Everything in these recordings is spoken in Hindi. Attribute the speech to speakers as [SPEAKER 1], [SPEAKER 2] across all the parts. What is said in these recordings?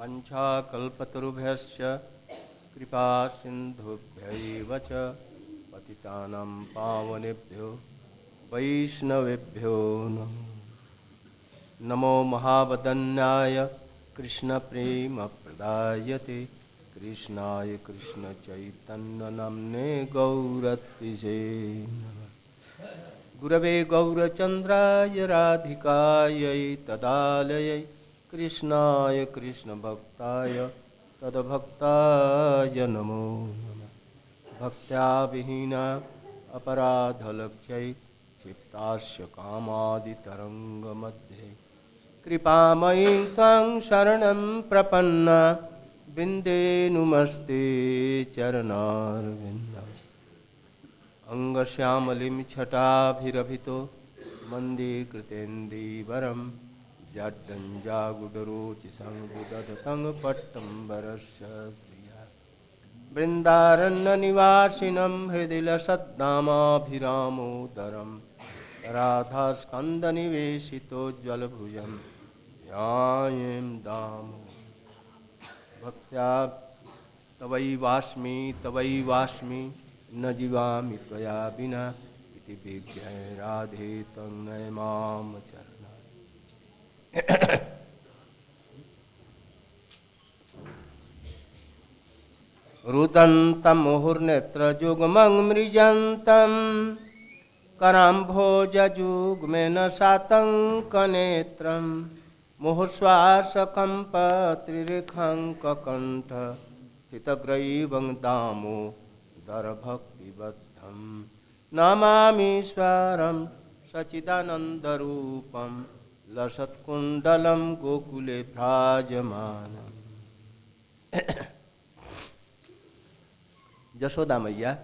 [SPEAKER 1] वञ्छाकल्पतरुभ्यश्च कृपा सिन्धुभ्यैव च पतितानां पावनेभ्यो वैष्णवेभ्यो नमो। महावदन्याय कृष्णप्रेमप्रदायते। कृष्णाय कृष्णचैतन्यनाम्ने गौरत्विषे गुरवे गौरचन्द्राय राधिकायै तदालयै कृष्णाय कृष्णभक्ताय तद्भक्ताय नमो नमः। भक्त्या विहीना अपराधलक्ष्यै क्षिप्तास्य कामादितरङ्गमध्ये। कृपामयी त्वां शरणं प्रपन्ना। बिन्देनुमस्ते चरणारविन्दम् अङ्गश्यामलिं छटाभिरभितो। मन्दे कृतेन्दीवरं जड्डञ्जागुडरोचिसङ्गुदधतङ्गपट्टम्बरस्य श्रिया। बृन्दारण्यनिवासिनं हृदि लसद्दामाभिरामोदरं राधास्कन्दनिवेशितोज्ज्वलभुजं ध्यायें दामो। भक्त्या तवैवास्मि तवैवास्मि न जीवामि त्वया विना। इति विज्ञाय राधे तन्नय माम चरण रुदन्तमुहुर्नेत्रजुग्मं मृजन्तं कराम्भोजजुग्मेन सातङ्कनेत्रं मुहुश्वासकम्पत्रिरेखाङ्ककण्ठ हितग्रैवं दामो दरभक्तिबद्धं नमामीश्वरं सचिदानन्दरूपं लसत्कुण्डलं गोकुले भ्राजमानम् यशोदा मैया,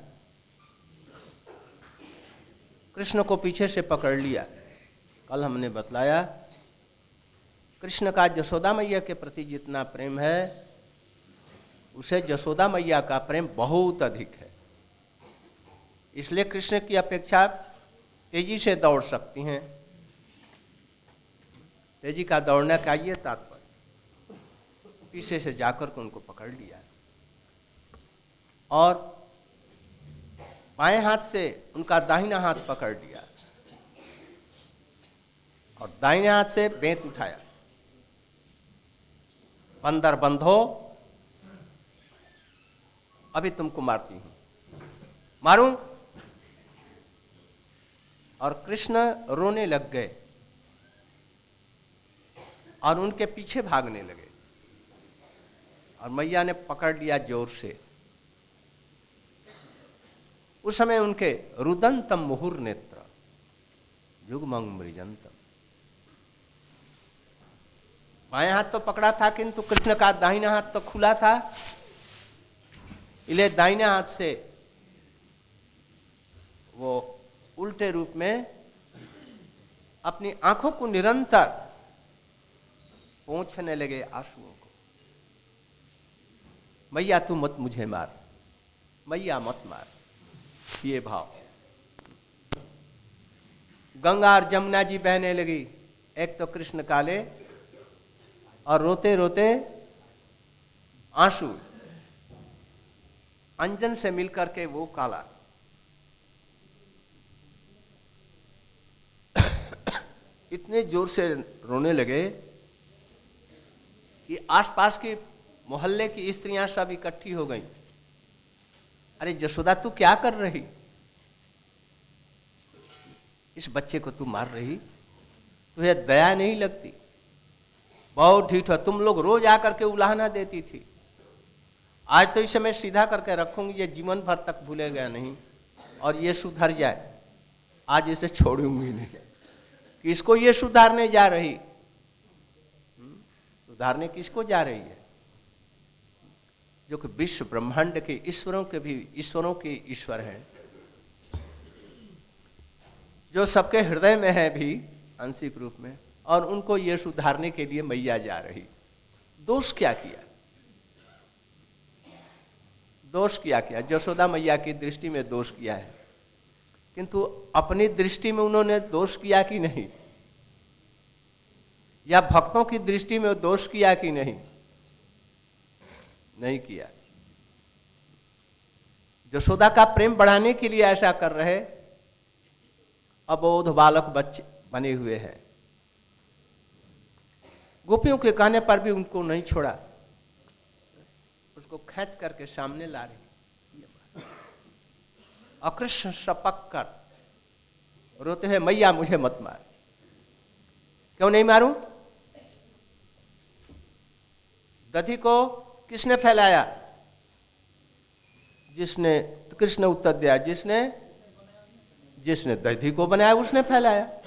[SPEAKER 1] कृष्ण को पीछे से पकड़ लिया। कल हमने बतलाया, कृष्ण का यशोदा मैया के प्रति जितना प्रेम है, उसे यशोदा मैया का प्रेम बहुत अधिक है। इसलिए कृष्ण की अपेक्षा तेज़ी से दौड़ सकती हैं। तेज़ी का दौड़ने का ये तात्पर्य। पीछे से जाकर के उनको पकड़ लिया और बाएँ हाथ से उनका दाहिना हाथ पकड़ लिया। और दाहिने हाथ से बेंत उठाया। बंदर बंधो अभी तुमको मारती हूँ। मारूं? और कृष्ण रोने लग गए। और उनके पीछे भागने लगे। और मैया ने पकड़ लिया ज़ोर से। उस समय उनके रुदंतम मुहुर नेत्र, युगमंग मृजंतम। बाएँ हाथ तो पकड़ा था, किंतु कृष्ण का दाहिना हाथ तो खुला था। इले दाहिने हाथ से वो उल्टे रूप में अपनी आँखों को निरंतर पहुँचने लगे आंसुओं को। मैया, तू मत मुझे मार। मैया, मत मार। ये भाव। गंगा और जमुना जी बहने लगी। एक तो कृष्ण काले और रोते रोते आँसू। अंजन से मिलकर के वो काला। इतने ज़ोर से रोने लगे कि आसपास के मोहल्ले की स्त्रियाँ सब इकट्ठी हो गई। अरे जसोदा, तू क्या कर रही? इस बच्चे को तू मार रही? तुझे दया नहीं लगती? बहुत है, तुम लोग रोज आकर के उलाहना देती थी। आज तो इस समय सीधा करके रखूँगी, ये जीवन भर तक भूलेगा नहीं, और ये सुधर जाए। आज इसे छोड़ूँगी नहीं किसको ये सुधारने जा रही? सुधारने किसको जा रही है। जो कि विश्व ब्रह्मांड के ईश्वरों के भी, ईश्वरों के ईश्वर हैं। जो सबके हृदय में है भी आंशिक रूप में, और उनको ये सुधारने के लिए मैया जा रही। दोष क्या किया? दोष किया किया? यशोदा मैया की दृष्टि में दोष किया है। किंतु अपनी दृष्टि में उन्होंने दोष किया कि नहीं? या भक्तों की दृष्टि में दोष किया कि नहीं? नहीं किया। यशोदा का प्रेम बढ़ाने के लिए ऐसा कर रहे अबोध बालक बच्चे बने हुए हैं। गोपियों के कहने पर भी उनको नहीं छोड़ा। उसको खेच करके सामने ला रही। अकृष्ण सपक कर रोते हैं, मैया, मुझे मत मार। क्यों नहीं मारूं? दधि को किसने फैलाया? जिसने तो कृष्ण उत्तर दिया, जिसने जिसने दधि को बनाया, उसने फैलाया।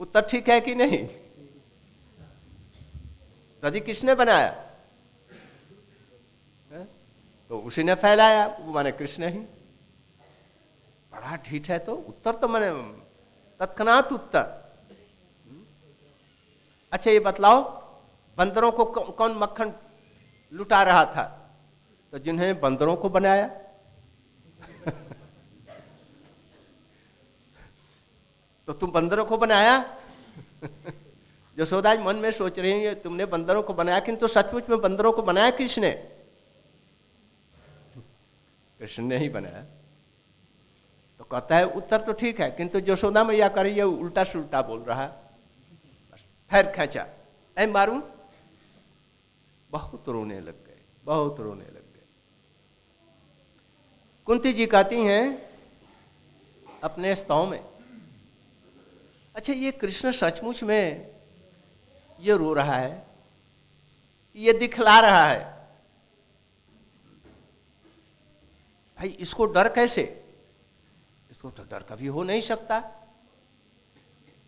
[SPEAKER 1] उत्तर ठीक है कि नहीं? दधि किसने बनाया? है? तो उसी ने फैलाया, वो माने कृष्ण ही। बड़ा ठीक है तो उत्तर तो मैंने तत्नात उत्तर। अच्छा ये बतलाओ, बंदरों को कौन मक्खन लुटा रहा था? तो जिन्होंने बंदरों को बनाया। तो तुम बंदरों को बनाया? यशोदा मन में सोच रही है तुमने बंदरों को बनाया, किंतु सचमुच में बंदरों को बनाया किसने? कृष्ण ने ही बनाया। तो कहता है, उत्तर तो ठीक है, किंतु यशोदा मैया कर उल्टा सुल्टा बोल रहा है। फिर खेचा। ऐ मारू? बहुत रोने लग गए, बहुत रोने लग गए। कुंती जी कहती हैं, अपने स्तव में अच्छा ये कृष्ण सचमुच में ये रो रहा है, ये दिखला रहा है। भाई, इसको डर कैसे? इसको तो डर कभी हो नहीं सकता।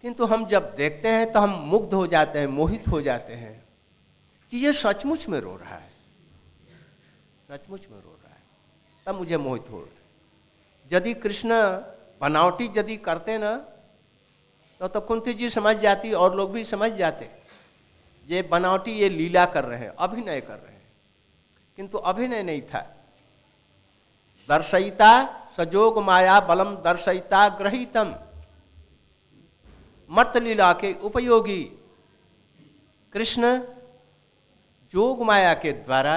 [SPEAKER 1] किंतु हम जब देखते हैं तो हम मुग्ध हो जाते हैं, मोहित हो जाते हैं कि ये सचमुच में रो रहा है। सचमुच में रो रहा है। तब मुझे मोहित हो रहा है। यदि कृष्ण बनावटी यदि करते ना तो तो कुंती जी समझ जाती और लोग भी समझ जाते। ये बनावटी, ये लीला कर रहे हैं, अभिनय कर रहे हैं। किंतु अभिनय नहीं था। दर्शयिता सजोग माया बलम दर्शयिता ग्रहितम। मर्त लीला के उपयोगी। कृष्ण जोग माया के द्वारा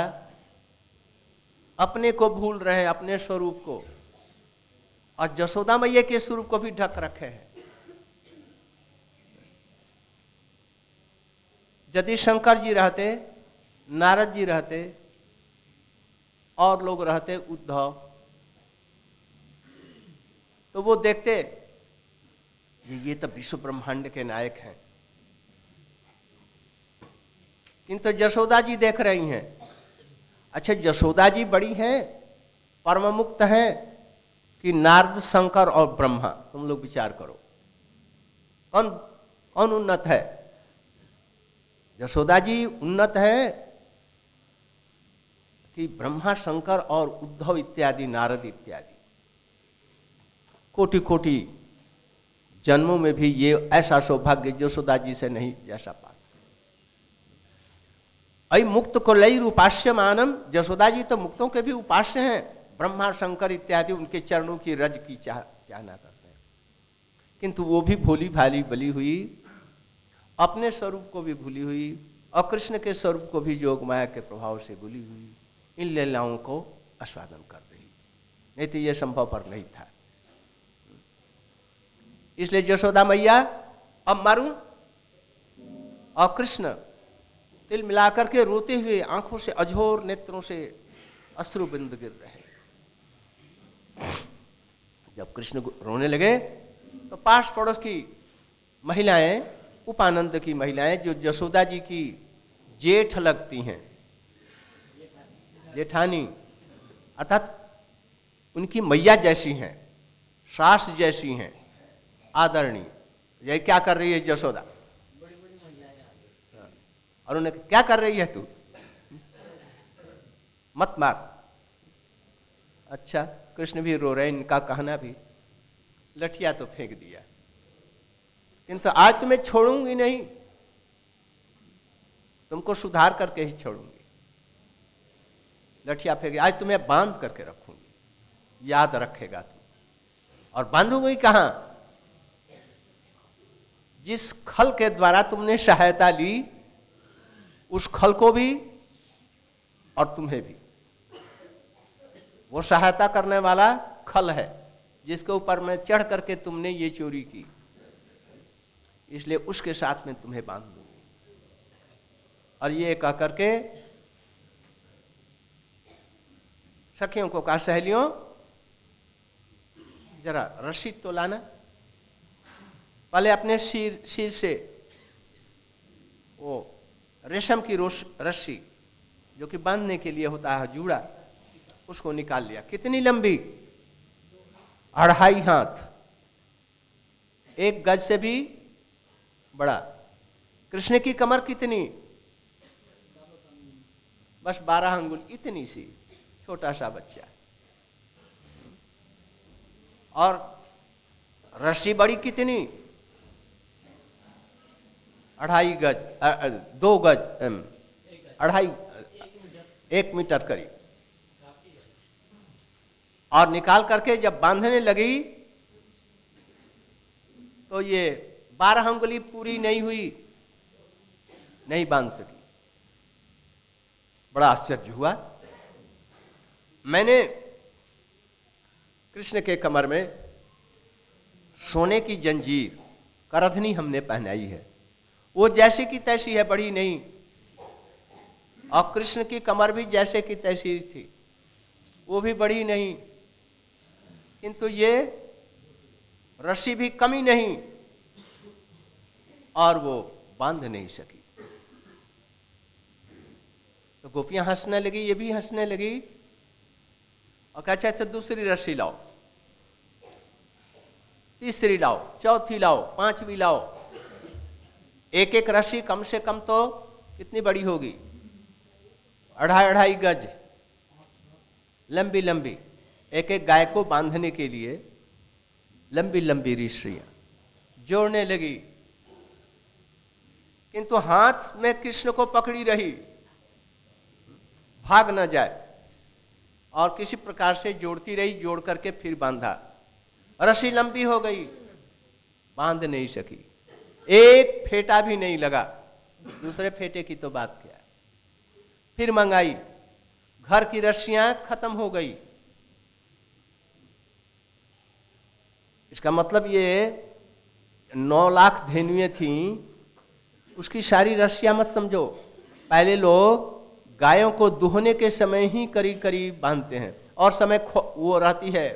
[SPEAKER 1] अपने को भूल रहे हैं अपने स्वरूप को, और जसोदा मैया के स्वरूप को भी ढक रखे हैं। यदि शंकर जी रहते, नारद जी रहते, और लोग रहते उद्धव तो वो देखते ये ये तो विश्व ब्रह्मांड के नायक हैं। किंतु जसोदा जी देख रही हैं। अच्छा जसोदा जी बड़ी हैं परम मुक्त हैं कि नारद, शंकर और ब्रह्मा, तुम लोग विचार करो। कौन कौन उन्नत है? जसोदा जी उन्नत है कि ब्रह्मा, शंकर और उद्धव इत्यादि, नारद इत्यादि। कोटि कोटि जन्मों में भी ये ऐसा सौभाग्य यशोदा जी से नहीं जैसा पा अई मुक्त को लई उपास्य मानम यशोदा जी तो मुक्तों के भी उपास्य हैं। ब्रह्मा, शंकर इत्यादि उनके चरणों की रज की चाह चाहना करते हैं। किंतु वो भी भोली भाली बली हुई, अपने स्वरूप को भी भूली हुई और कृष्ण के स्वरूप को भी योग माया के प्रभाव से भूली हुई। इन लीलाओं को आस्वादन कर रही। नहीं तो यह संभव पर नहीं था। इसलिए जशोदा मैया, अब मारू। और कृष्ण, तिल मिलाकर के रोते हुए आँखों से अझोर नेत्रों से अश्रु बिंद गिर रहे। जब कृष्ण रोने लगे तो पास पड़ोस की महिलाएँ, उपानंद की महिलाएँ, जो जसोदा जी की जेठ लगती हैं, जेठानी, अर्थात उनकी मैया जैसी हैं, सास जैसी हैं आदरणीय। ये क्या कर रही है जसोदा और उन्हें क्या कर रही है तू? मत मार। अच्छा कृष्ण भी रो रहे इनका कहना भी। लठिया तो फेंक दिया। किंतु आज तुम्हें छोड़ूँगी नहीं। तुमको सुधार करके ही छोड़ूँगी। लठिया फेंक आज तुम्हें बाँध करके रखूँगी। याद रखेगा तुम और बांधूँगी कहा? जिस खल के द्वारा तुमने सहायता ली, उस खल को भी और तुम्हें भी। वो सहायता करने वाला खल है, जिसके ऊपर मैं चढ़ करके तुमने ये चोरी की। इसलिए उसके साथ में तुम्हें बाँध दूँगी। और ये कह करके सखियों को कहा, सहेलियों, जरा रस्सी तो लाना। पहले अपने सिर सिर से वो रेशम की रोश, रस्सी जो कि बांधने के लिए होता है जूड़ा, उसको निकाल लिया। कितनी लंबी? अढ़ाई हाथ। एक गज से भी बड़ा। कृष्ण की कमर कितनी? बस बारह अंगुल, इतनी सी। छोटा सा बच्चा। और रस्सी बड़ी कितनी? अढ़ाई गज दो गज अढ़ाई, एक मीटर करीब। और निकाल करके जब बांधने लगी तो ये बारह अंगुली पूरी नहीं हुई, नहीं बाँध सकी। बड़ा आश्चर्य हुआ। मैंने कृष्ण के कमर में सोने की जंजीर, करधनी हमने पहनाई है। वो जैसी की तैसी है, बड़ी नहीं। और कृष्ण की कमर भी जैसे की तैसी थी। वो भी बड़ी नहीं। किंतु ये रस्सी भी कमी नहीं। और वो बाँध नहीं सकी। तो गोपियाँ हंसने लगी, ये भी हंसने लगी। और कहा अच्छा अच्छा दूसरी रस्सी लाओ। तीसरी लाओ, चौथी लाओ, पांचवी लाओ। एक एक रस्सी कम से कम तो कितनी बड़ी होगी? अढ़ाई अढ़ाई गज। लंबी लंबी एक एक गाय को बांधने के लिए लंबी लंबी रस्सियाँ जोड़ने लगी। किंतु हाथ में कृष्ण को पकड़ी रही। भाग न जाए। और किसी प्रकार से जोड़ती रही, जोड़ करके फिर बांधा। रस्सी लंबी हो गई। बाँध नहीं सकी। एक फेटा भी नहीं लगा। दूसरे फेटे की तो बात क्या फिर मंगाई। घर की रस्सियाँ खत्म हो गई। इसका मतलब ये नौ लाख धेनुएँ थी, उसकी सारी रस्सियाँ मत समझो। पहले लोग गायों को दुहने के समय ही करीब करीब बांधते हैं। और समय वो रहती है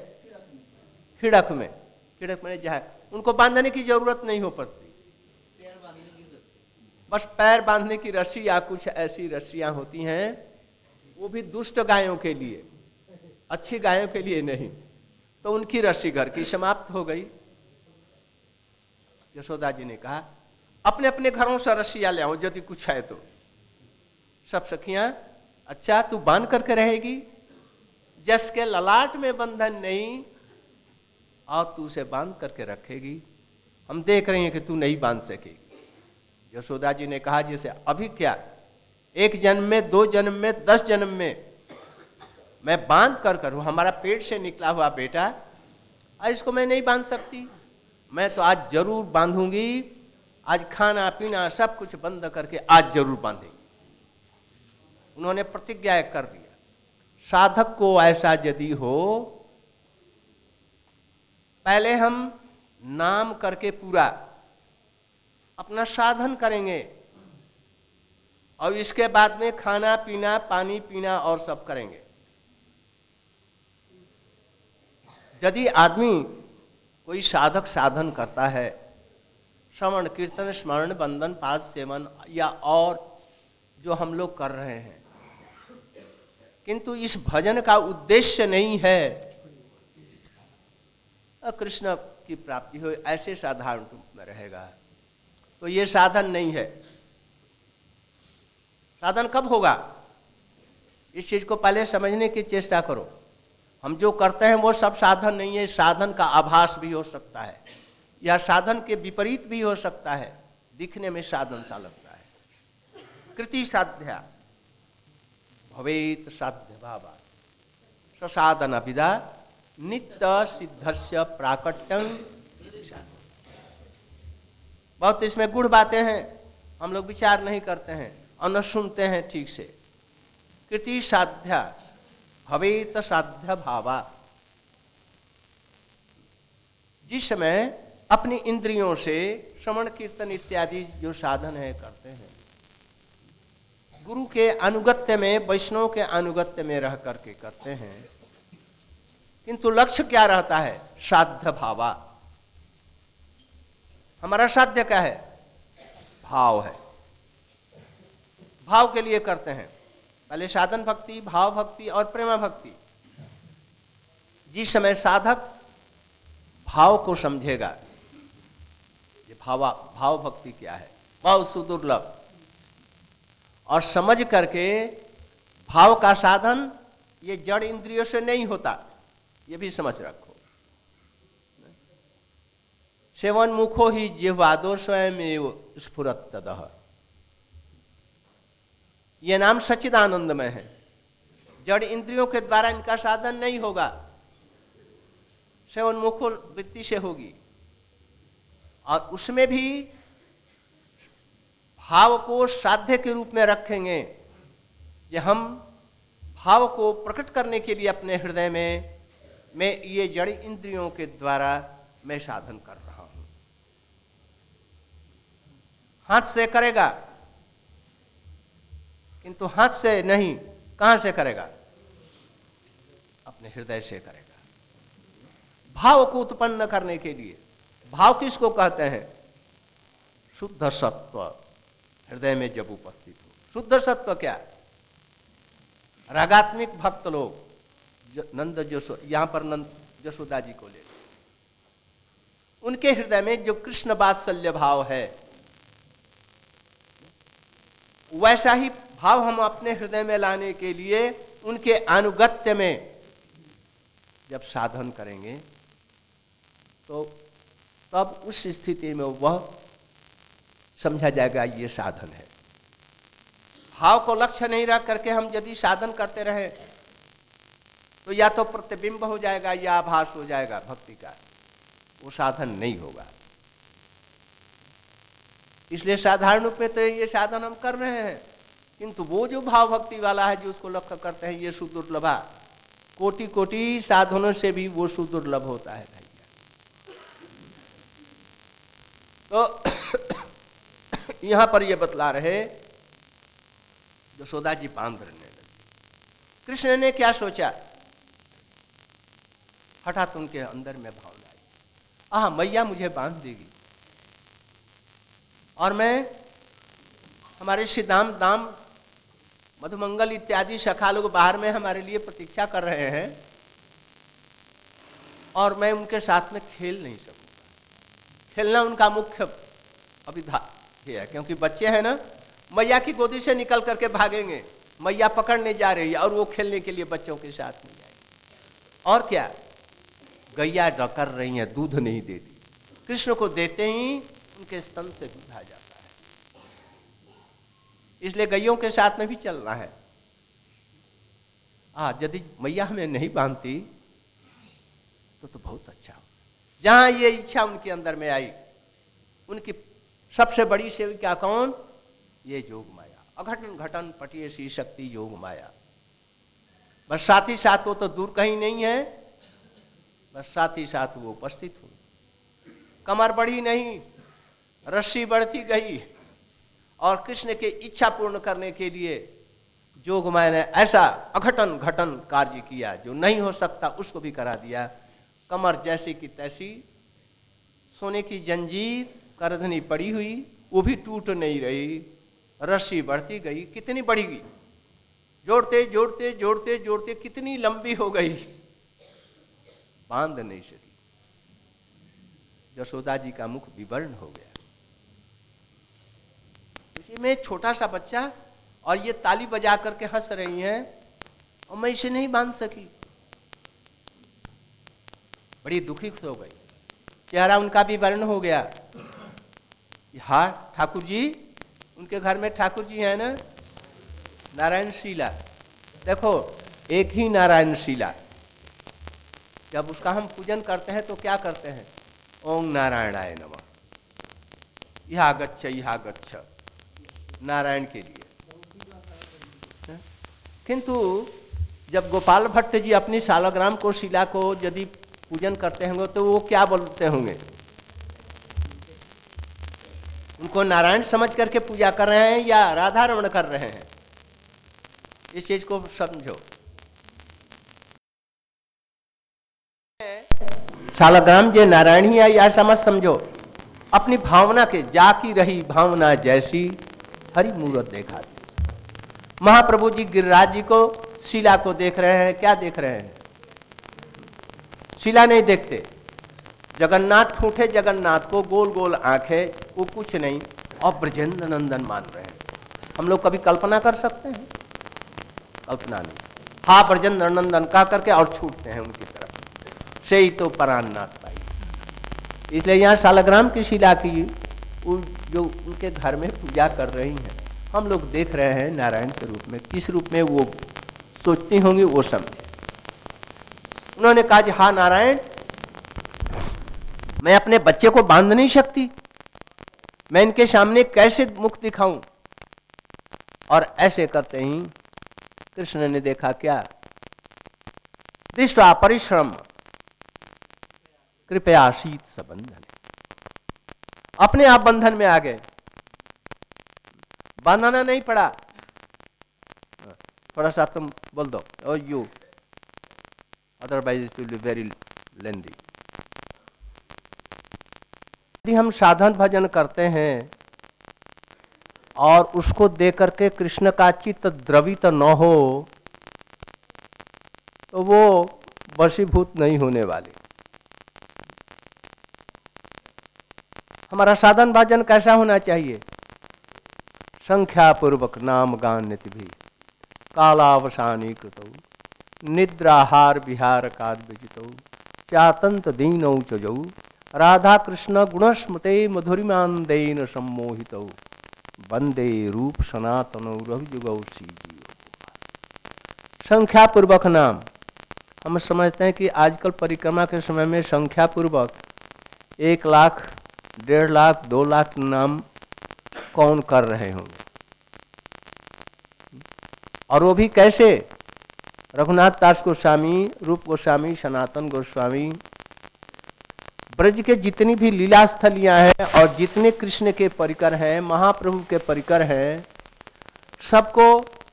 [SPEAKER 1] खिड़क में। खिड़क में जहाँ, उनको बांधने की ज़रूरत नहीं हो पड़ती। बस पैर बांधने की रस्सी या कुछ ऐसी रस्सियाँ होती हैं, वो भी दुष्ट गायों के लिए, अच्छी गायों के लिए नहीं। तो उनकी रस्सी घर की समाप्त हो गई। यशोदा जी ने कहा, अपने अपने घरों से रस्सियाँ ले आओ, यदि कुछ है तो। सब सखियाँ अच्छा तू बाँध करके रहेगी। जस के ललाट में बंधन नहीं और तू उसे बाँध करके रखेगी। हम देख रहे हैं कि तू नहीं बाँध सकेगी। यशोदा जी ने कहा, जैसे अभी क्या? एक जन्म में, दो जन्म में, दस जन्म में मैं बाँध कर करूँ हमारा पेट से निकला हुआ बेटा, और इसको मैं नहीं बाँध सकती। मैं तो आज ज़रूर बांधूँगी, आज खाना, पीना, सब कुछ बंद करके आज ज़रूर बांधेंगे। उन्होंने प्रतिज्ञा कर दिया साधक को ऐसा यदि हो, पहले हम नाम करके पूरा अपना साधन करेंगे। और इसके बाद में खाना पीना, पानी पीना और सब करेंगे। यदि आदमी कोई साधक साधन करता है, श्रवण, कीर्तन, स्मरण, बंधन, पाद सेवन या और जो हम लोग कर रहे हैं। किंतु इस भजन का उद्देश्य नहीं है कृष्ण की प्राप्ति हो, ऐसे साधारण रूप में रहेगा। तो ये साधन नहीं है। साधन कब होगा? इस चीज़ को पहले समझने की चेष्टा करो। हम जो करते हैं वो सब साधन नहीं है, साधन का आभास भी हो सकता है, या साधन के विपरीत भी हो सकता है। दिखने में साधन सा लगता है। कृति साध्या, भवेत साध्य भावा। ससाधन विदा नित्य सिद्धस्य प्राकट्यं बहुत इसमें गुड़ बातें हैं। हम लोग विचार नहीं करते हैं और न सुनते हैं ठीक से। कृति साध्या भवेत साध्य भावा। जिस समय अपनी इंद्रियों से श्रवण, कीर्तन इत्यादि जो साधन है करते हैं, गुरु के अनुगत्य में, वैष्णव के अनुगत्य में रह करके करते हैं, किंतु लक्ष्य क्या रहता है? साध्य भावा। हमारा साध्य क्या है? भाव है। भाव के लिए करते हैं। पहले साधन भक्ति, भाव भक्ति और प्रेमा भक्ति। जिस समय साधक भाव को समझेगा, ये भावा, भाव भक्ति क्या है? बहुत सुदुर्लभ। और समझ करके भाव का साधन ये जड़ इंद्रियों से नहीं होता, ये भी समझ रखो। सेवन मुखो ही जिह्वादो स्वयं स्फुरत तदह ये नाम सच्चिदानंदमय है। जड़ इंद्रियों के द्वारा इनका साधन नहीं होगा। सेवन मुखो वृत्ति से होगी। और उसमें भी भाव को साध्य के रूप में रखेंगे कि हम भाव को प्रकट करने के लिए अपने हृदय में, मैं ये जड़ इंद्रियों के द्वारा मैं साधन कर रहा हूँ हाथ से करेगा, किंतु हाथ से नहीं, कहाँ से करेगा? अपने हृदय से करेगा। भाव को उत्पन्न करने के लिए, भाव किसको कहते हैं? शुद्ध सत्व, हृदय में जब उपस्थित हो। शुद्ध सत्व क्या? रागात्मिक भक्त लोग नंद जसो, यहाँ पर नंद जसोदा जी को ले। उनके हृदय में जो कृष्ण बात्सल्य भाव है वैसा ही भाव हम अपने हृदय में लाने के लिए उनके अनुगत्य में जब साधन करेंगे तो तब उस स्थिति में वह समझा जाएगा ये साधन है। भाव को लक्ष्य नहीं रख करके हम यदि साधन करते रहे तो या तो प्रतिबिंब हो जाएगा या आभास हो जाएगा भक्ति का। वो साधन नहीं होगा। इसलिए साधारण रूप में तो ये साधन हम कर रहे हैं। किंतु वो जो भाव भक्ति वाला है, जो उसको लक्ष्य करते हैं, ये सुदुर्लभा। कोटि कोटि साधनों से भी वो सुदुर्लभ होता है भैया तो यहाँ पर ये बतला रहे यशोदा जी रहने लगी कृष्ण ने क्या सोचा? हठात उनके अंदर में भावना आई। आह, मैया मुझे बाँध देगी। और मैं, हमारे श्री दाम दाम, मधुमंगल इत्यादि सखा लोग बाहर में हमारे लिए प्रतीक्षा कर रहे हैं और मैं उनके साथ में खेल नहीं सकूँगा। खेलना उनका मुख्य अभिधा है, क्योंकि बच्चे हैं ना, मैया की गोदी से निकल करके भागेंगे, मैया पकड़ने जा रही है और वो खेलने के लिए बच्चों के साथ में जाएँगे और क्या? गैया डकर रही है, दूध नहीं देती। कृष्ण को देते ही उनके स्तन से दूध आ जाता इसलिए गैयों के साथ में भी चलना है। हाँ यदि मैया हमें नहीं बांधती तो तो बहुत अच्छा हो जहाँ ये इच्छा उनके अंदर में आई, उनकी सबसे बड़ी सेविका कौन? ये योग माया। अघटन घटन पटिए सी शक्ति योग माया। बस साथ ही साथ वो तो दूर कहीं नहीं है। बस साथ ही साथ वो उपस्थित हूँ कमर बड़ी नहीं रस्सी बढ़ती गई और कृष्ण के इच्छा पूर्ण करने के लिए जोग माया ने ऐसा अघटन घटन कार्य किया जो नहीं हो सकता, उसको भी करा दिया। कमर जैसी की तैसी, सोने की जंजीर, करधनी पड़ी हुई, वो भी टूट नहीं रही। रस्सी बढ़ती गई, कितनी बढ़ी गई जोड़ते जोड़ते जोड़ते जोड़ते कितनी लंबी हो गई। बाँध नहीं सकी। यशोदा जी का मुख विवर्ण हो गया। में छोटा सा बच्चा और ये ताली बजा करके हंस रही हैं और मैं इसे नहीं बाँध सकी। बड़ी दुखी हो गई। चेहरा उनका भी वर्ण हो गया। हाँ ठाकुर जी, उनके घर में ठाकुर जी है ना? नारायण शिला। देखो, एक ही नारायण शिला। जब उसका हम पूजन करते हैं तो क्या करते हैं? ओम नारायणाय नमः। यह गच्छ यह गच्छ नारायण के लिए। किंतु जब गोपाल भट्ट जी अपनी सालग्राम को, शिला को यदि पूजन करते होंगे तो वो क्या बोलते होंगे? उनको नारायण समझ करके पूजा कर रहे हैं या राधा रमण कर रहे हैं? इस चीज़ को समझो। सालग्राम जे नारायण ही है या समझ समझो। अपनी भावना के जाकी रही भावना जैसी हरि मूर्त देखा महाप्रभु जी गिरिराज जी को, शिला को देख रहे हैं, क्या देख रहे हैं? शिला नहीं देखते। जगन्नाथ ठूठे जगन्नाथ को गोल गोल आँखें, वो कुछ नहीं, और ब्रजेंद्र नंदन मान रहे हैं। हम लोग कभी कल्पना कर सकते हैं? कल्पना नहीं। हा ब्रजेंद्र नंदन कह करके और छूटते हैं उनकी तरफ़। से ही तो परान्नाथ पाई इसलिए यहाँ सालग्राम की शिला की जो उनके घर में पूजा कर रही हैं। हम लोग देख रहे हैं नारायण के रूप में, किस रूप में वो सोचती होंगी वो समझे उन्होंने कहा जी हाँ नारायण, मैं अपने बच्चे को बाँध नहीं सकती। मैं इनके सामने कैसे मुख दिखाऊँ? और ऐसे करते ही कृष्ण ने देखा, क्या? दृष्टा परिश्रम, कृपया शीत सबंधन अपने आप बंधन में आ गए। बांधना नहीं पड़ा। थोड़ा सा तुम बोल दो O U otherwise it will be very lengthy यदि हम साधन भजन करते हैं और उसको दे करके कृष्ण का चित्त द्रवित न हो तो वो वशीभूत नहीं होने वाले। हमारा साधन भजन कैसा होना चाहिए? संख्या पूर्वक नाम गान्य भी। कालावसानी कृत निद्राहार विहार काद्यजित चातंत दीनौ चजौ राधा कृष्ण गुणस्मृते मधुरिमांदेन सम्मोहित। वंदे रूप सनातन रघुजुगौ संख्या पूर्वक नाम। हम समझते हैं कि आजकल परिक्रमा के समय में संख्या पूर्वक एक लाख डेढ़ लाख, दो लाख नाम कौन कर रहे होंगे? और वो भी कैसे? रघुनाथ दास गोस्वामी, रूप गोस्वामी, सनातन गोस्वामी, ब्रज के जितनी भी लीला स्थलियाँ हैं और जितने कृष्ण के परिकर हैं, महाप्रभु के परिकर हैं, सबको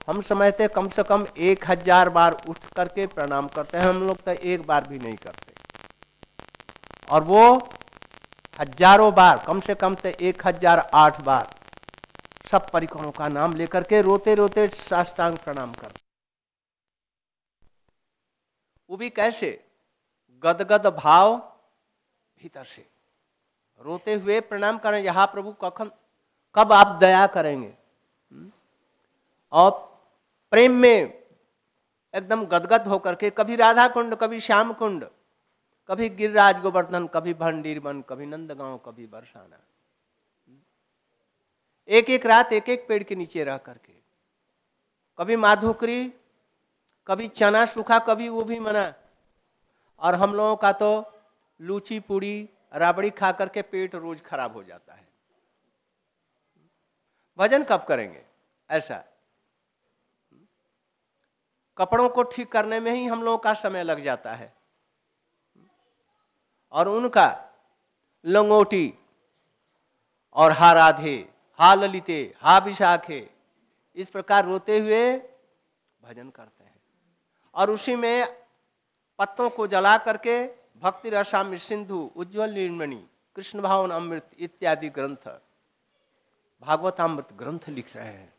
[SPEAKER 1] हम समझते कम से कम एक हज़ार बार उठ करके प्रणाम करते हैं। हम लोग तो एक बार भी नहीं करते। और वो हज़ारों बार, कम से कम तो एक हज़ार आठ बार, सब परिकरों का नाम लेकर के रोते रोते साष्टांग प्रणाम कर। वो भी कैसे? गदगद भाव भीतर से। रोते हुए प्रणाम करें, यहा प्रभु, कखन, कब आप दया करेंगे? हम्म? और प्रेम में एकदम गदगद होकर के, कभी राधा कुंड कभी श्याम कुंड कभी गिरिराज गोवर्धन, कभी भंडीर वन कभी नंदगांव, कभी बरसाना। एक एक रात एक एक पेड़ के नीचे रह करके, कभी माधुकरी, कभी चना सूखा, कभी वो भी मना। और हम लोगों का तो लूची, पूड़ी, राबड़ी खा करके पेट रोज खराब हो जाता है। भजन कब करेंगे? ऐसा। कपड़ों को ठीक करने में ही हम लोगों का समय लग जाता है। और उनका लंगोटी और हा राधे हा ललिते हा विशाखे इस प्रकार रोते हुए भजन करते हैं। और उसी में पत्तों को जला करके भक्ति रसाम सिंधु, उज्ज्वल निर्मणि, कृष्ण भावन अमृत इत्यादि ग्रंथ भागवतामृत ग्रंथ लिख रहे हैं।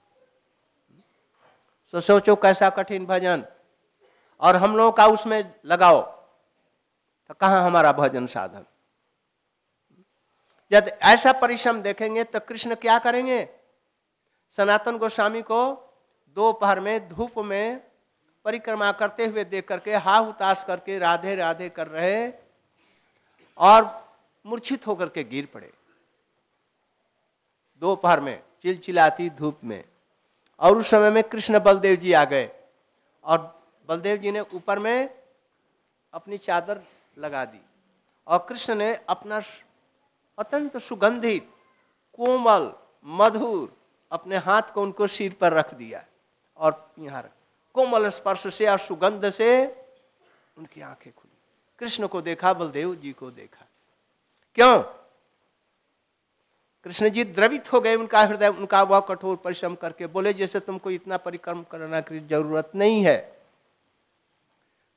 [SPEAKER 1] सो सोचो कैसा कठिन भजन। और हम लोगों का उसमें लगाओ। तो कहाँ हमारा भजन साधन? जब ऐसा परिश्रम देखेंगे तो कृष्ण क्या करेंगे? सनातन गोस्वामी को दोपहर में धूप में परिक्रमा करते हुए देख करके हा उतास करके राधे राधे कर रहे और मूर्छित होकर के गिर पड़े। दोपहर में चिलचिलाती धूप में। और उस समय में कृष्ण बलदेव जी आ गए और बलदेव जी ने ऊपर में अपनी चादर लगा दी। और कृष्ण ने अपना अत्यंत सुगंधित, कोमल, मधुर अपने हाथ को उनको सिर पर रख दिया और यहाँ कोमल स्पर्श से और सुगंध से उनकी आँखें खुली। कृष्ण को देखा, बलदेव जी को देखा। क्यों? कृष्ण जी द्रवित हो गए, उनका हृदय, उनका वह कठोर परिश्रम करके बोले, जैसे तुमको इतना परिक्रम करना की ज़रूरत नहीं है।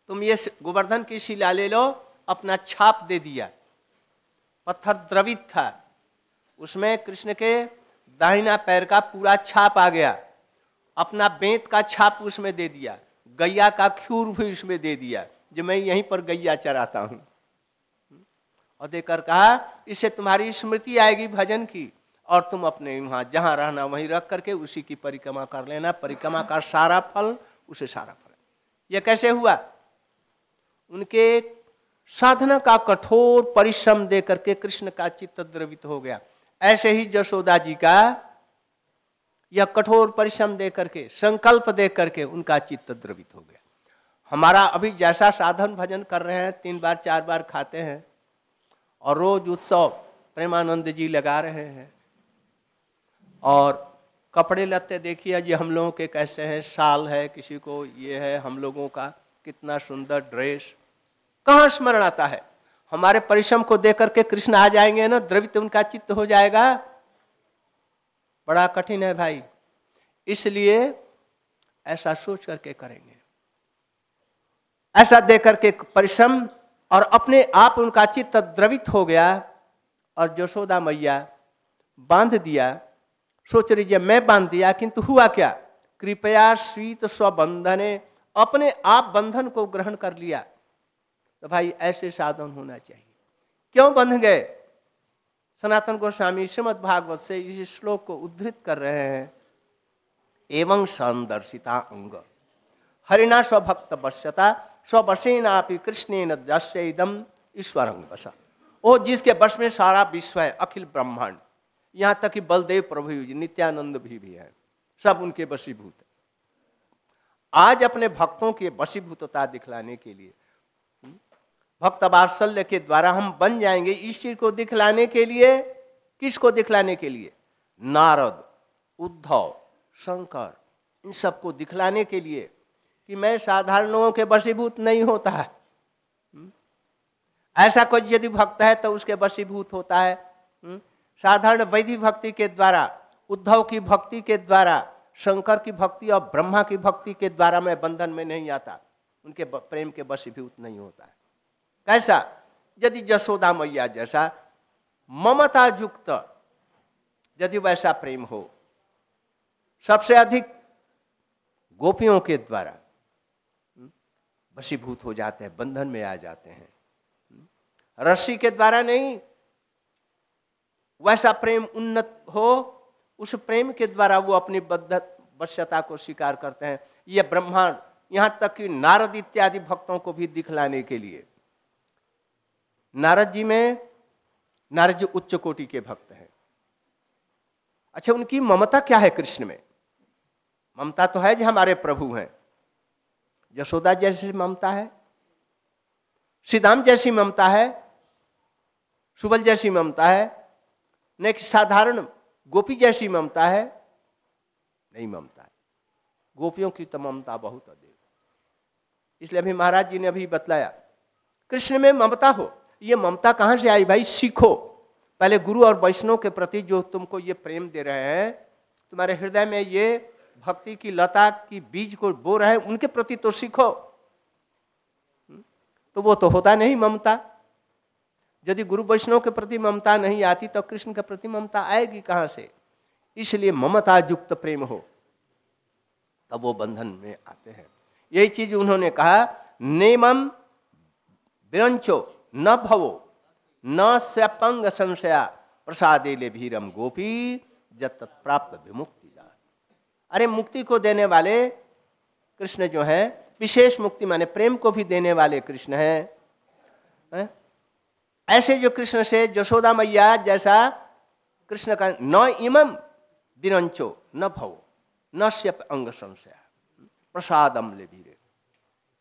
[SPEAKER 1] तुम ये गोवर्धन की शिला ले लो अपना छाप दे दिया। पत्थर द्रवित था। उसमें कृष्ण के दाहिना पैर का पूरा छाप आ गया। अपना बेंत का छाप उसमें दे दिया। गैया का ख्यूर भी उसमें दे दिया। जो मैं यहीं पर गैया चराता हूँ। और देकर कहा, इससे तुम्हारी स्मृति आएगी भजन की। और तुम अपने वहाँ जहाँ रहना, वहीं रख करके उसी की परिक्रमा कर लेना। परिक्रमा का सारा फल, उसे सारा फल। यह कैसे हुआ? उनके साधना का कठोर परिश्रम दे करके कृष्ण का चित्त द्रवित हो गया। ऐसे ही जशोदा जी का यह कठोर परिश्रम दे करके संकल्प दे करके उनका चित्त द्रवित हो गया। हमारा अभी जैसा साधन भजन कर रहे हैं, तीन बार, चार बार खाते हैं और रोज उत्सव प्रेमानंद जी लगा रहे हैं। और कपड़े लत्ते देखिए जी, हम लोगों के कैसे हैं साल है, किसी को ये है, हम लोगों का कितना सुंदर ड्रेस। कहाँ स्मरण आता है? हमारे परिश्रम को देख करके कृष्ण आ जाएँगे ना, द्रवित उनका चित्त हो जाएगा। बड़ा कठिन है भाई। इसलिए ऐसा सोच करके करेंगे। ऐसा देख करके परिश्रम और अपने आप उनका चित्त द्रवित हो गया और जशोदा मैया बाँध दिया। सोच लीजिए, मैं बाँध दिया, किंतु हुआ क्या? कृपया शीत स्वबंधने अपने आप बंधन को ग्रहण कर लिया। तो भाई ऐसे साधन होना चाहिए। क्यों बंध गए? सनातन गोस्वामी श्रीमद भागवत से इस श्लोक को उद्धृत कर रहे हैं। एवं संदर्शिता अंग। हरिणा स्वभक्त वश्यता स्वशेनापि कृष्ण दस्यदम ईश्वर बस ओ, जिसके बस में सारा विश्व है, अखिल ब्रह्मांड। यहाँ तक कि बलदेव प्रभु जी, नित्यानंद भी भी है। सब उनके वशीभूत आज अपने भक्तों की वशीभूतता दिखलाने के लिए भक्त वात्सल्य के द्वारा हम बन जाएँगे इस चीज़ को दिखलाने के लिए। किसको दिखलाने के लिए? नारद, उद्धव, शंकर, इन सबको दिखलाने के लिए कि मैं साधारण लोगों के वशीभूत नहीं होता। है हम्म? ऐसा कोई यदि भक्त है तो उसके वशीभूत होता है। हम्म? साधारण वैधि भक्ति के द्वारा, उद्धव की भक्ति के द्वारा, शंकर की भक्ति और ब्रह्मा की भक्ति के द्वारा मैं बंधन में नहीं आता। उनके प्रेम के वशीभूत नहीं होता। है कैसा? यदि जसोदा मैया जैसा ममता युक्त यदि वैसा प्रेम हो, सबसे अधिक गोपियों के द्वारा वशीभूत हो जाते हैं, बंधन में आ जाते हैं। रस्सी के द्वारा नहीं, वैसा प्रेम उन्नत हो, उस प्रेम के द्वारा वो अपनी वश्यता को स्वीकार करते हैं। यह ब्रह्मांड, यहाँ तक कि नारद इत्यादि भक्तों को भी दिखलाने के लिए। नारद जी में, नारद जी उच्च कोटि के भक्त हैं। अच्छा उनकी ममता क्या है कृष्ण में? ममता तो है जो हमारे प्रभु हैं। यशोदा जैसी ममता है श्रीदाम जैसी ममता है, सुबल जैसी ममता है न एक साधारण गोपी जैसी ममता है नहीं ममता है। गोपियों की तो ममता बहुत अधिक इसलिए अभी महाराज जी ने अभी बतलाया, कृष्ण में ममता हो ये ममता कहाँ से आई भाई? सीखो। पहले गुरु और वैष्णव के प्रति जो तुमको ये प्रेम दे रहे हैं, तुम्हारे हृदय में ये भक्ति की लता की बीज को बो रहे हैं, उनके प्रति तो सीखो। हम्म? तो वो तो होता नहीं ममता। यदि गुरु वैष्णव के प्रति ममता नहीं आती तो कृष्ण के प्रति ममता आएगी कहाँ से? इसलिए ममता युक्त प्रेम हो। तब वो बंधन में आते हैं। यही चीज़ उन्होंने कहा, नेमम विरंचो। न भवो, न सपंग संशया, प्रसादे ले भीरम गोपी, जब तत्प्राप्त विमुक्त अरे, मुक्ति को देने वाले कृष्ण जो है, विशेष मुक्ति माने प्रेम को भी देने वाले कृष्ण हैं? ऐसे जो कृष्ण से जशोदा मैया जैसा कृष्ण का न इमम विरंचो, न भव, न स्यप अंग संशय, प्रसादम ले धीरे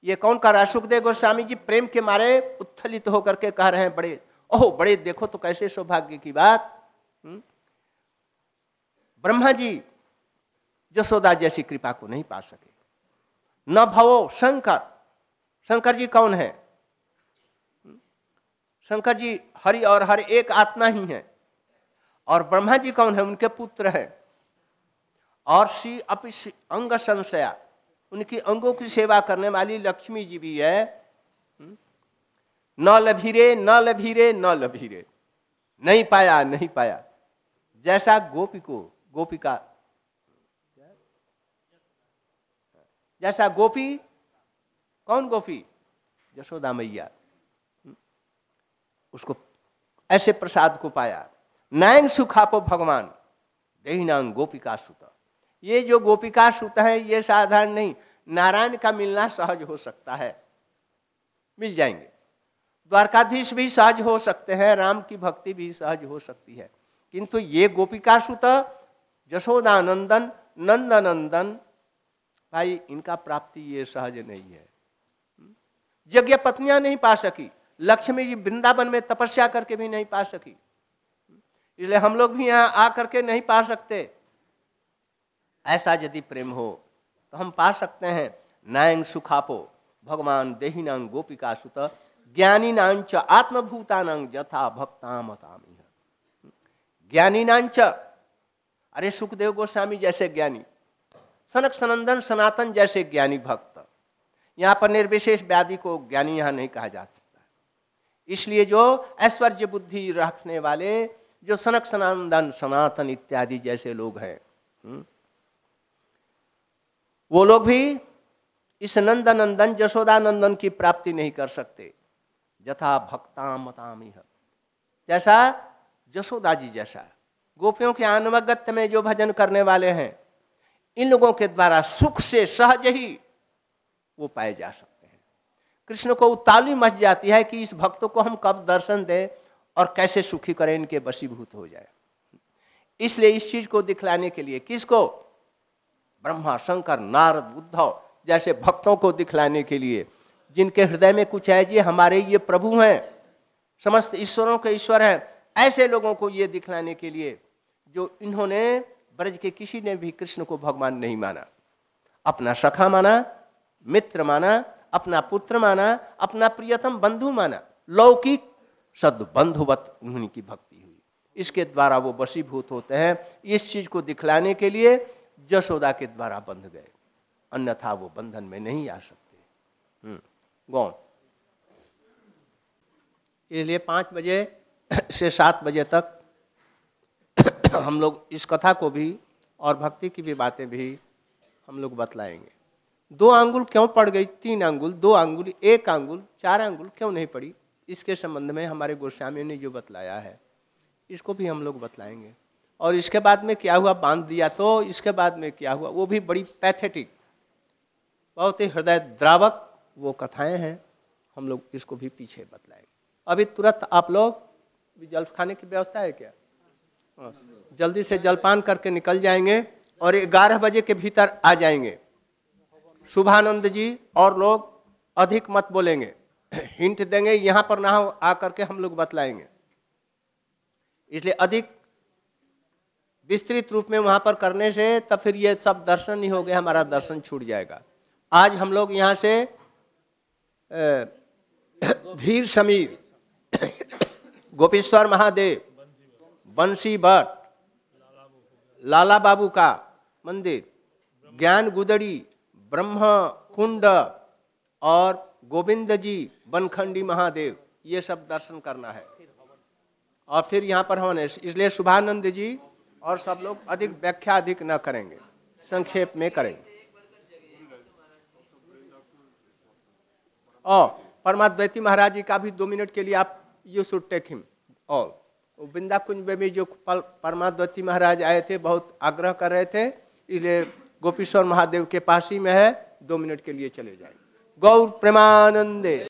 [SPEAKER 1] ये कौन कर रहा है? सुखदेव गोस्वामी जी प्रेम के मारे उत्थलित तो होकर के कह रहे हैं बड़े, ओह, बड़े देखो तो कैसे सौभाग्य की बात। हम्म? ब्रह्मा जी जसोदा जैसी कृपा को नहीं पा सके। न भवो शंकर। शंकर जी कौन है? शंकर जी हरि और हर एक आत्मा ही है। और ब्रह्मा जी कौन है? उनके पुत्र है। और श्री अपि अंग संशया उनकी अंगों की सेवा करने वाली लक्ष्मी जी भी है। न लभीरे न लभीरे न लभीरे। नहीं पाया नहीं पाया। जैसा गोपी को, गोपिका। जैसा गोपी, कौन गोपी? यशोदा मैया। उसको ऐसे प्रसाद को पाया। नायंग सुखापो भगवान। नांग गोपिका सुत। ये जो गोपिका सुत है, ये साधारण नहीं, नारायण का मिलना सहज हो सकता है। मिल जाएँगे। द्वारकाधीश भी सहज हो सकते हैं, राम की भक्ति भी सहज हो सकती है। किंतु ये गोपिका सुत जशोदानंदन नंदनंदन, भाई, इनका प्राप्ति ये सहज नहीं है। यज्ञ पत्नियाँ नहीं पा सकी, लक्ष्मी जी वृंदावन में तपस्या करके भी नहीं पा सकी। इसलिए हम लोग भी यहाँ आ करके नहीं पा सकते। ऐसा यदि प्रेम हो तो हम पा सकते हैं नायंग सुखापो भगवान देहिनांग गोपिका सुत ज्ञानी नाच आत्मभूतानांग जथा भक्तामतामी ज्ञानी नाच अरे सुखदेव गोस्वामी जैसे ज्ञानी सनक सनंदन सनातन जैसे ज्ञानी भक्त यहाँ पर निर्विशेष व्याधि को ज्ञानी यहाँ नहीं कहा जा सकता। इसलिए जो ऐश्वर्य बुद्धि रखने वाले जो सनक सनातन सनातन इत्यादि जैसे लोग हैं हम्म, वो लोग भी इस नंदनंदन जशोदानंदन की प्राप्ति नहीं कर सकते। यथा भक्ता मतामी जैसा जशोदा जी जैसा, गोपियों के अनुगत्य में जो भजन करने वाले हैं, इन लोगों के द्वारा सुख से सहज ही वो पाए जा सकते हैं। कृष्ण को उताली मच जाती है कि इस भक्तों को हम कब दर्शन दें और कैसे सुखी करें, इनके बसीभूत हो जाए। इसलिए इस चीज़ को दिखलाने के लिए किसको? ब्रह्मा, शंकर, नारद, उद्धव जैसे भक्तों को दिखलाने के लिए, जिनके हृदय में कुछ है जी हमारे ये प्रभु हैं, समस्त ईश्वरों के ईश्वर हैं। ऐसे लोगों को ये दिखलाने के लिए, जो इन्होंने ब्रज के किसी ने भी कृष्ण को भगवान नहीं माना। अपना सखा माना, मित्र माना, अपना पुत्र माना, अपना प्रियतम बंधु माना, लौकिक सद बंधुवत उन्हीं भक्ति हुई। इसके द्वारा वो वशीभूत होते हैं। इस चीज़ को दिखलाने के लिए जशोदा के द्वारा बंध गए। अन्यथा वो बंधन में नहीं आ सकते। हम्म, गौन इसलिए पाँच बजे से सात बजे तक हम लोग इस कथा को भी और भक्ति की भी बातें भी हम लोग बतलाएँगे। दो आंगुल क्यों पड़ गई? तीन आंगुल दो आंगुल एक आंगुल चार आंगुल क्यों नहीं पड़ी? इसके संबंध में हमारे गोस्वामी ने जो बतलाया है इसको भी हम लोग बतलाएँगे। और इसके बाद में क्या हुआ? बाँध दिया तो इसके बाद में क्या हुआ? वो भी बड़ी पैथेटिक बहुत ही हृदय द्रावक वो कथाएँ हैं। हम लोग इसको भी पीछे बतलाएँगे। अभी तुरंत आप लोग जल खाने की व्यवस्था है क्या? हाँ। जल्दी से जलपान करके निकल जाएँगे और ग्यारह बजे के भीतर आ जाएँगे। शुभानंद जी और लोग अधिक मत बोलेंगे। हिंट देंगे, यहाँ पर ना आकर के हम लोग बतलाएँगे। इसलिए अधिक विस्तृत रूप में वहाँ पर करने से तब फिर ये सब दर्शन नहीं हो गए, हमारा दर्शन छूट जाएगा। आज हम लोग यहाँ से धीर समीर, गोपेश्वर महादेव, बंसी भट्ट, लाला बाबू का मंदिर, ज्ञान गुदड़ी, ब्रह्म कुंड और गोविंद जी बनखंडी महादेव, ये सब दर्शन करना है। और फिर यहाँ पर होने इसलिए शुभानंद जी और सब लोग अधिक व्याख्या अधिक न करेंगे, संक्षेप में करेंगे। और परमाद्वैती महाराज जी का भी दो मिनट के लिए आप यू शुड टेक हिम। और वृंदा कुंज में भी जो परमाद्वती महाराज आए थे, बहुत आग्रह कर रहे थे, इसलिए गोपीश्वर महादेव के पास ही में है, दो मिनट के लिए चले जाए। गौर प्रेमानंदे।